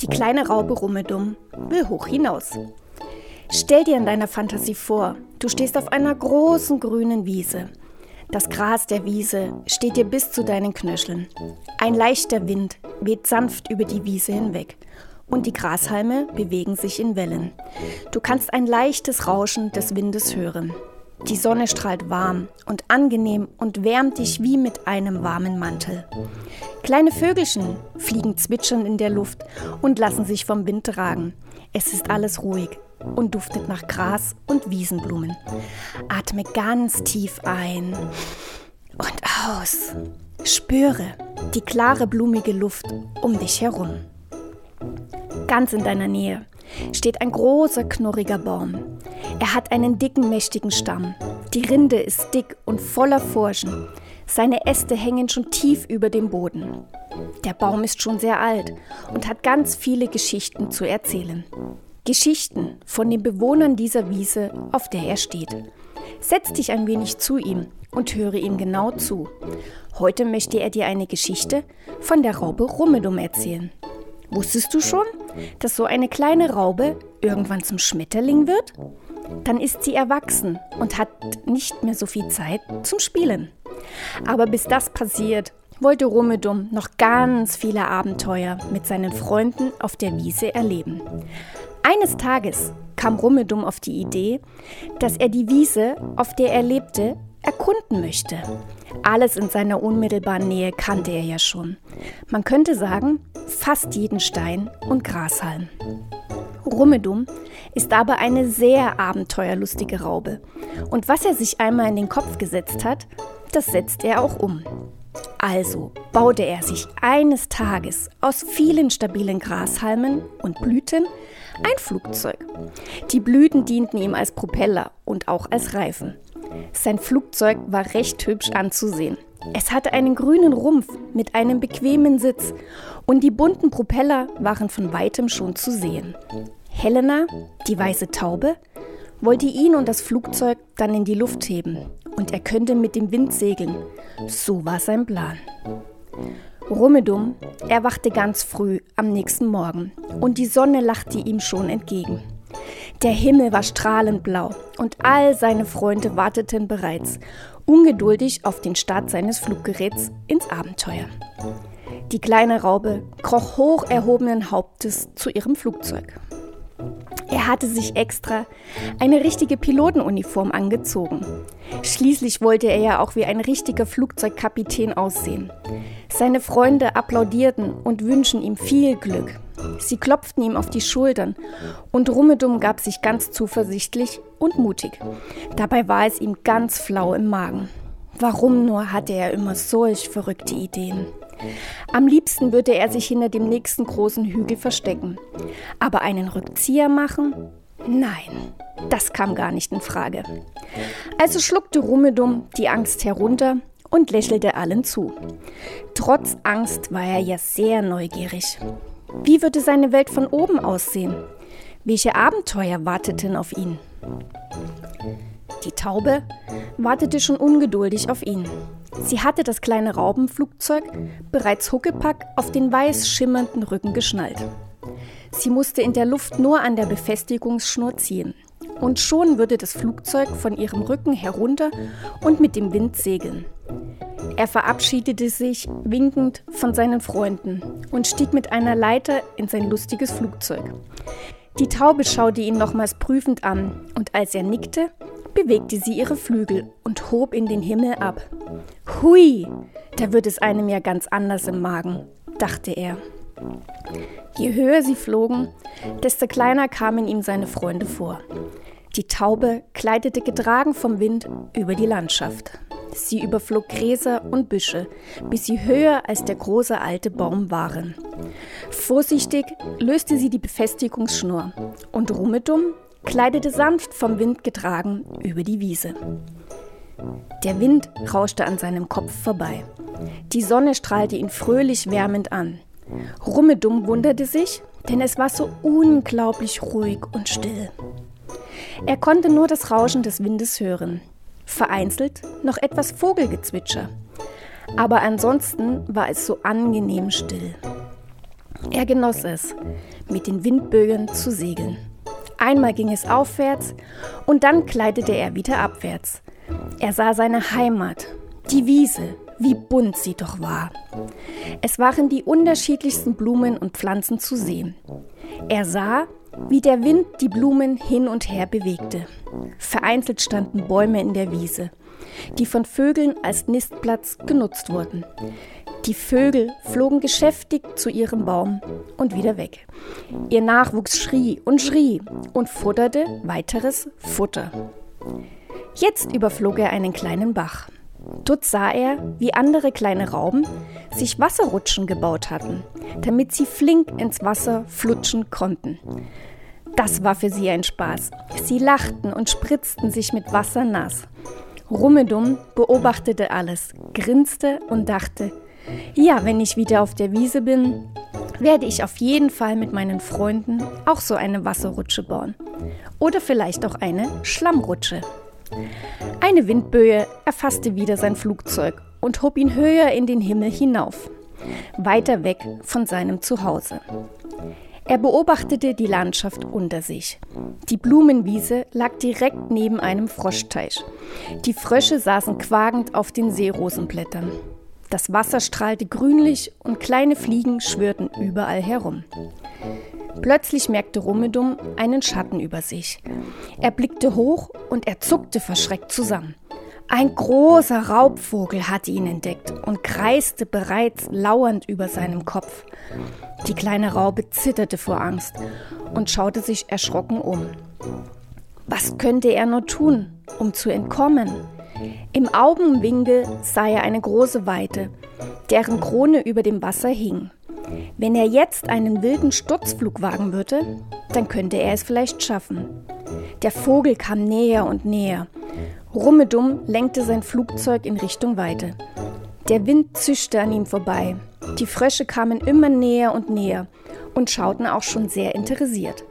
Die kleine Raupe Rummedum will hoch hinaus. Stell dir in deiner Fantasie vor, du stehst auf einer großen grünen Wiese. Das Gras der Wiese steht dir bis zu deinen Knöcheln. Ein leichter Wind weht sanft über die Wiese hinweg und die Grashalme bewegen sich in Wellen. Du kannst ein leichtes Rauschen des Windes hören. Die Sonne strahlt warm und angenehm und wärmt dich wie mit einem warmen Mantel. Kleine Vögelchen fliegen zwitschernd in der Luft und lassen sich vom Wind tragen. Es ist alles ruhig und duftet nach Gras und Wiesenblumen. Atme ganz tief ein und aus. Spüre die klare, blumige Luft um dich herum. Ganz in deiner Nähe steht ein großer, knurriger Baum. Er hat einen dicken, mächtigen Stamm. Die Rinde ist dick und voller Furchen. Seine Äste hängen schon tief über dem Boden. Der Baum ist schon sehr alt und hat ganz viele Geschichten zu erzählen. Geschichten von den Bewohnern dieser Wiese, auf der er steht. Setz dich ein wenig zu ihm und höre ihm genau zu. Heute möchte er dir eine Geschichte von der Raupe Rummedum erzählen. Wusstest du schon, dass so eine kleine Raube irgendwann zum Schmetterling wird? Dann ist sie erwachsen und hat nicht mehr so viel Zeit zum Spielen. Aber bis das passiert, wollte Rummedum noch ganz viele Abenteuer mit seinen Freunden auf der Wiese erleben. Eines Tages kam Rummedum auf die Idee, dass er die Wiese, auf der er lebte, erkunden möchte. Alles in seiner unmittelbaren Nähe kannte er ja schon. Man könnte sagen, fast jeden Stein und Grashalm. Rummedum ist aber eine sehr abenteuerlustige Raube. Und was er sich einmal in den Kopf gesetzt hat, das setzt er auch um. Also baute er sich eines Tages aus vielen stabilen Grashalmen und Blüten ein Flugzeug. Die Blüten dienten ihm als Propeller und auch als Reifen. Sein Flugzeug war recht hübsch anzusehen. Es hatte einen grünen Rumpf mit einem bequemen Sitz und die bunten Propeller waren von weitem schon zu sehen. Helena, die weiße Taube, wollte ihn und das Flugzeug dann in die Luft heben und er könnte mit dem Wind segeln. So war sein Plan. Rummedum erwachte ganz früh am nächsten Morgen und die Sonne lachte ihm schon entgegen. Der Himmel war strahlend blau und all seine Freunde warteten bereits, ungeduldig auf den Start seines Fluggeräts ins Abenteuer. Die kleine Raube kroch hoch erhobenen Hauptes zu ihrem Flugzeug. Hatte sich extra eine richtige Pilotenuniform angezogen. Schließlich wollte er ja auch wie ein richtiger Flugzeugkapitän aussehen. Seine Freunde applaudierten und wünschen ihm viel Glück. Sie klopften ihm auf die Schultern und Rummedum gab sich ganz zuversichtlich und mutig. Dabei war es ihm ganz flau im Magen. Warum nur hatte er immer solch verrückte Ideen? Am liebsten würde er sich hinter dem nächsten großen Hügel verstecken. Aber einen Rückzieher machen? Nein, das kam gar nicht in Frage. Also schluckte Rummedum die Angst herunter und lächelte allen zu. Trotz Angst war er ja sehr neugierig. Wie würde seine Welt von oben aussehen? Welche Abenteuer warteten auf ihn? Die Taube wartete schon ungeduldig auf ihn. Sie hatte das kleine Raubenflugzeug bereits huckepack auf den weiß schimmernden Rücken geschnallt. Sie musste in der Luft nur an der Befestigungsschnur ziehen. Und schon würde das Flugzeug von ihrem Rücken herunter und mit dem Wind segeln. Er verabschiedete sich winkend von seinen Freunden und stieg mit einer Leiter in sein lustiges Flugzeug. Die Taube schaute ihn nochmals prüfend an und als er nickte, bewegte sie ihre Flügel und hob in den Himmel ab. Hui, da wird es einem ja ganz anders im Magen, dachte er. Je höher sie flogen, desto kleiner kamen ihm seine Freunde vor. Die Taube gleitete getragen vom Wind über die Landschaft. Sie überflog Gräser und Büsche, bis sie höher als der große alte Baum waren. Vorsichtig löste sie die Befestigungsschnur und Rummedum gleitete sanft vom Wind getragen über die Wiese. Der Wind rauschte an seinem Kopf vorbei. Die Sonne strahlte ihn fröhlich wärmend an. Rummedum wunderte sich, denn es war so unglaublich ruhig und still. Er konnte nur das Rauschen des Windes hören. vereinzelt noch etwas Vogelgezwitscher. Aber ansonsten war es so angenehm still. Er genoss es, mit den Windbögen zu segeln. Einmal ging es aufwärts und dann gleitete er wieder abwärts. Er sah seine Heimat, die Wiese, wie bunt sie doch war. Es waren die unterschiedlichsten Blumen und Pflanzen zu sehen. Er sah, wie der Wind die Blumen hin und her bewegte. Vereinzelt standen Bäume in der Wiese, die von Vögeln als Nistplatz genutzt wurden. Die Vögel flogen geschäftig zu ihrem Baum und wieder weg. Ihr Nachwuchs schrie und schrie und futterte weiteres Futter. Jetzt überflog er einen kleinen Bach. Dort sah er, wie andere kleine Rauben sich Wasserrutschen gebaut hatten, damit sie flink ins Wasser flutschen konnten. Das war für sie ein Spaß. Sie lachten und spritzten sich mit Wasser nass. Rummedum beobachtete alles, grinste und dachte, ja, wenn ich wieder auf der Wiese bin, werde ich auf jeden Fall mit meinen Freunden auch so eine Wasserrutsche bauen. Oder vielleicht auch eine Schlammrutsche. Eine Windböe erfasste wieder sein Flugzeug und hob ihn höher in den Himmel hinauf, weiter weg von seinem Zuhause. Er beobachtete die Landschaft unter sich. Die Blumenwiese lag direkt neben einem Froschteich. Die Frösche saßen quakend auf den Seerosenblättern. Das Wasser strahlte grünlich und kleine Fliegen schwirrten überall herum. Plötzlich merkte Rummedum einen Schatten über sich. Er blickte hoch und er zuckte verschreckt zusammen. Ein großer Raubvogel hatte ihn entdeckt und kreiste bereits lauernd über seinem Kopf. Die kleine Raube zitterte vor Angst und schaute sich erschrocken um. Was könnte er nur tun, um zu entkommen? Im Augenwinkel sah er eine große Weite, deren Krone über dem Wasser hing. Wenn er jetzt einen wilden Sturzflug wagen würde, dann könnte er es vielleicht schaffen. Der Vogel kam näher und näher. Rummedum lenkte sein Flugzeug in Richtung Weite. Der Wind zischte an ihm vorbei. Die Frösche kamen immer näher und näher und schauten auch schon sehr interessiert.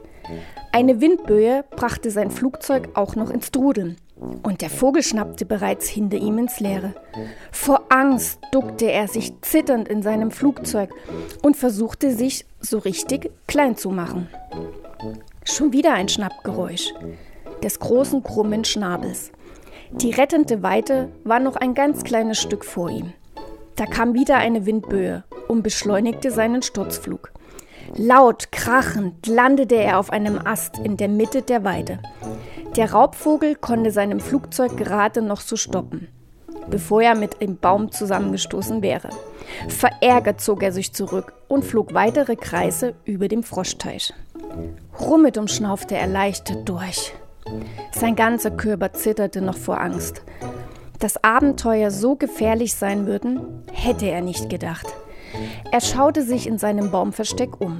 Eine Windböe brachte sein Flugzeug auch noch ins Trudeln. Und der Vogel schnappte bereits hinter ihm ins Leere. Vor Angst duckte er sich zitternd in seinem Flugzeug und versuchte sich so richtig klein zu machen. Schon wieder ein Schnappgeräusch des großen krummen Schnabels. Die rettende Weite war noch ein ganz kleines Stück vor ihm. Da kam wieder eine Windböe und beschleunigte seinen Sturzflug. Laut krachend landete er auf einem Ast in der Mitte der Weide. Der Raubvogel konnte seinem Flugzeug gerade noch so stoppen, bevor er mit dem Baum zusammengestoßen wäre. Verärgert zog er sich zurück und flog weitere Kreise über dem Froschteich. Rummedum schnaufte erleichtert durch. Sein ganzer Körper zitterte noch vor Angst. Dass Abenteuer so gefährlich sein würden, hätte er nicht gedacht. Er schaute sich in seinem Baumversteck um.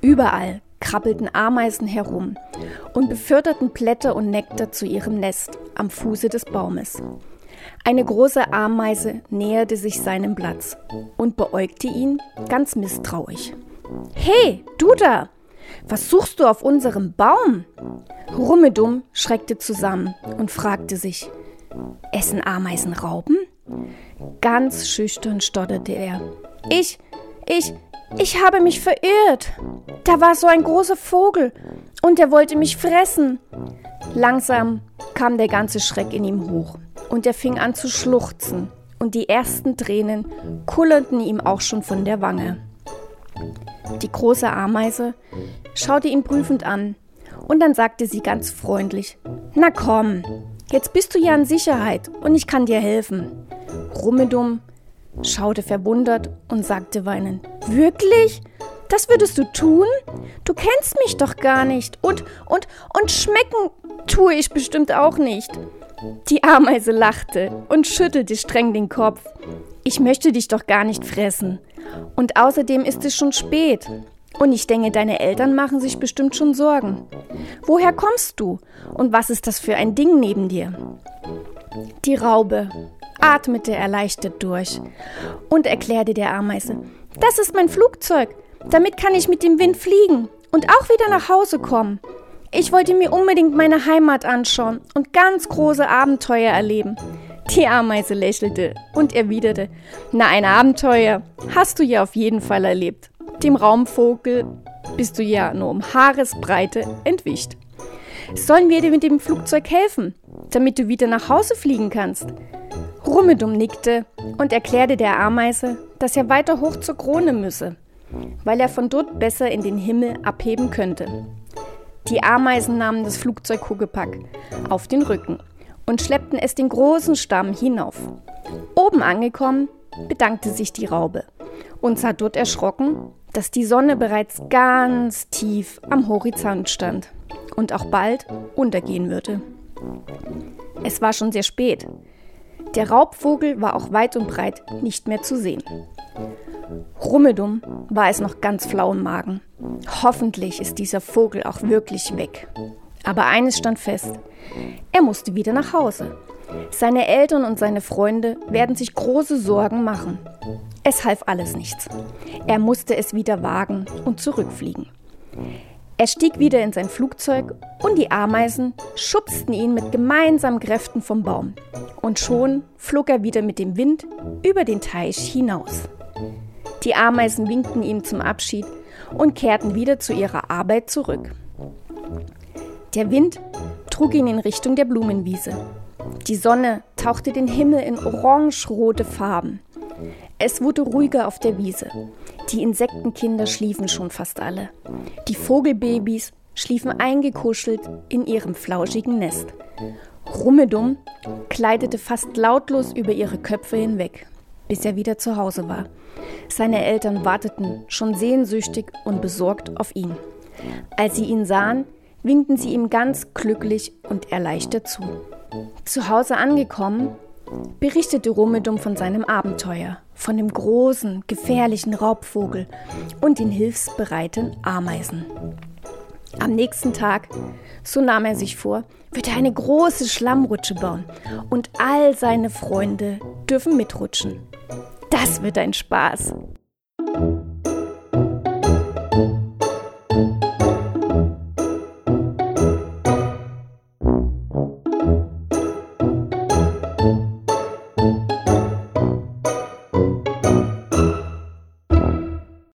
Überall krabbelten Ameisen herum und beförderten Blätter und Nektar zu ihrem Nest am Fuße des Baumes. Eine große Ameise näherte sich seinem Platz und beäugte ihn ganz misstrauisch. Hey, du da! Was suchst du auf unserem Baum? Rummedum schreckte zusammen und fragte sich, essen Ameisen Rauben? Ganz schüchtern stotterte er. Ich, ich, ich habe mich verirrt. Da war so ein großer Vogel und er wollte mich fressen. Langsam kam der ganze Schreck in ihm hoch und er fing an zu schluchzen und die ersten Tränen kullerten ihm auch schon von der Wange. Die große Ameise schaute ihn prüfend an und dann sagte sie ganz freundlich, Na komm, jetzt bist du ja in Sicherheit und ich kann dir helfen. Rummedum schaute verwundert und sagte weinend, Wirklich? Das würdest du tun? Du kennst mich doch gar nicht. Und, und, und schmecken tue ich bestimmt auch nicht. Die Ameise lachte und schüttelte streng den Kopf. Ich möchte dich doch gar nicht fressen. Und außerdem ist es schon spät. Und ich denke, deine Eltern machen sich bestimmt schon Sorgen. Woher kommst du? Und was ist das für ein Ding neben dir? Die Raube atmete erleichtert durch und erklärte der Ameise, das ist mein Flugzeug. Damit kann ich mit dem Wind fliegen und auch wieder nach Hause kommen. Ich wollte mir unbedingt meine Heimat anschauen und ganz große Abenteuer erleben. Die Ameise lächelte und erwiderte, na ein Abenteuer hast du ja auf jeden Fall erlebt. Dem Raumvogel bist du ja nur um Haaresbreite entwischt. Sollen wir dir mit dem Flugzeug helfen, damit du wieder nach Hause fliegen kannst? Rummedum nickte und erklärte der Ameise, dass er weiter hoch zur Krone müsse, weil er von dort besser in den Himmel abheben könnte. Die Ameisen nahmen das Flugzeug Hugepack auf den Rücken und schleppten es den großen Stamm hinauf. Oben angekommen, bedankte sich die Raube und sah dort erschrocken, dass die Sonne bereits ganz tief am Horizont stand und auch bald untergehen würde. Es war schon sehr spät. Der Raubvogel war auch weit und breit nicht mehr zu sehen. Rummedum war es noch ganz flau im Magen. Hoffentlich ist dieser Vogel auch wirklich weg. Aber eines stand fest. Er musste wieder nach Hause. Seine Eltern und seine Freunde werden sich große Sorgen machen. Es half alles nichts. Er musste es wieder wagen und zurückfliegen. Er stieg wieder in sein Flugzeug und die Ameisen schubsten ihn mit gemeinsamen Kräften vom Baum. Und schon flog er wieder mit dem Wind über den Teich hinaus. Die Ameisen winkten ihm zum Abschied und kehrten wieder zu ihrer Arbeit zurück. Der Wind trug ihn in Richtung der Blumenwiese. Die Sonne tauchte den Himmel in orange-rote Farben. Es wurde ruhiger auf der Wiese. Die Insektenkinder schliefen schon fast alle. Die Vogelbabys schliefen eingekuschelt in ihrem flauschigen Nest. Rummedum kleidete fast lautlos über ihre Köpfe hinweg, bis er wieder zu Hause war. Seine Eltern warteten schon sehnsüchtig und besorgt auf ihn. Als sie ihn sahen, winkten sie ihm ganz glücklich und erleichtert zu. Zu Hause angekommen, berichtete Rummedum von seinem Abenteuer, von dem großen, gefährlichen Raubvogel und den hilfsbereiten Ameisen. Am nächsten Tag, so nahm er sich vor, wird er eine große Schlammrutsche bauen und all seine Freunde dürfen mitrutschen. Das wird ein Spaß.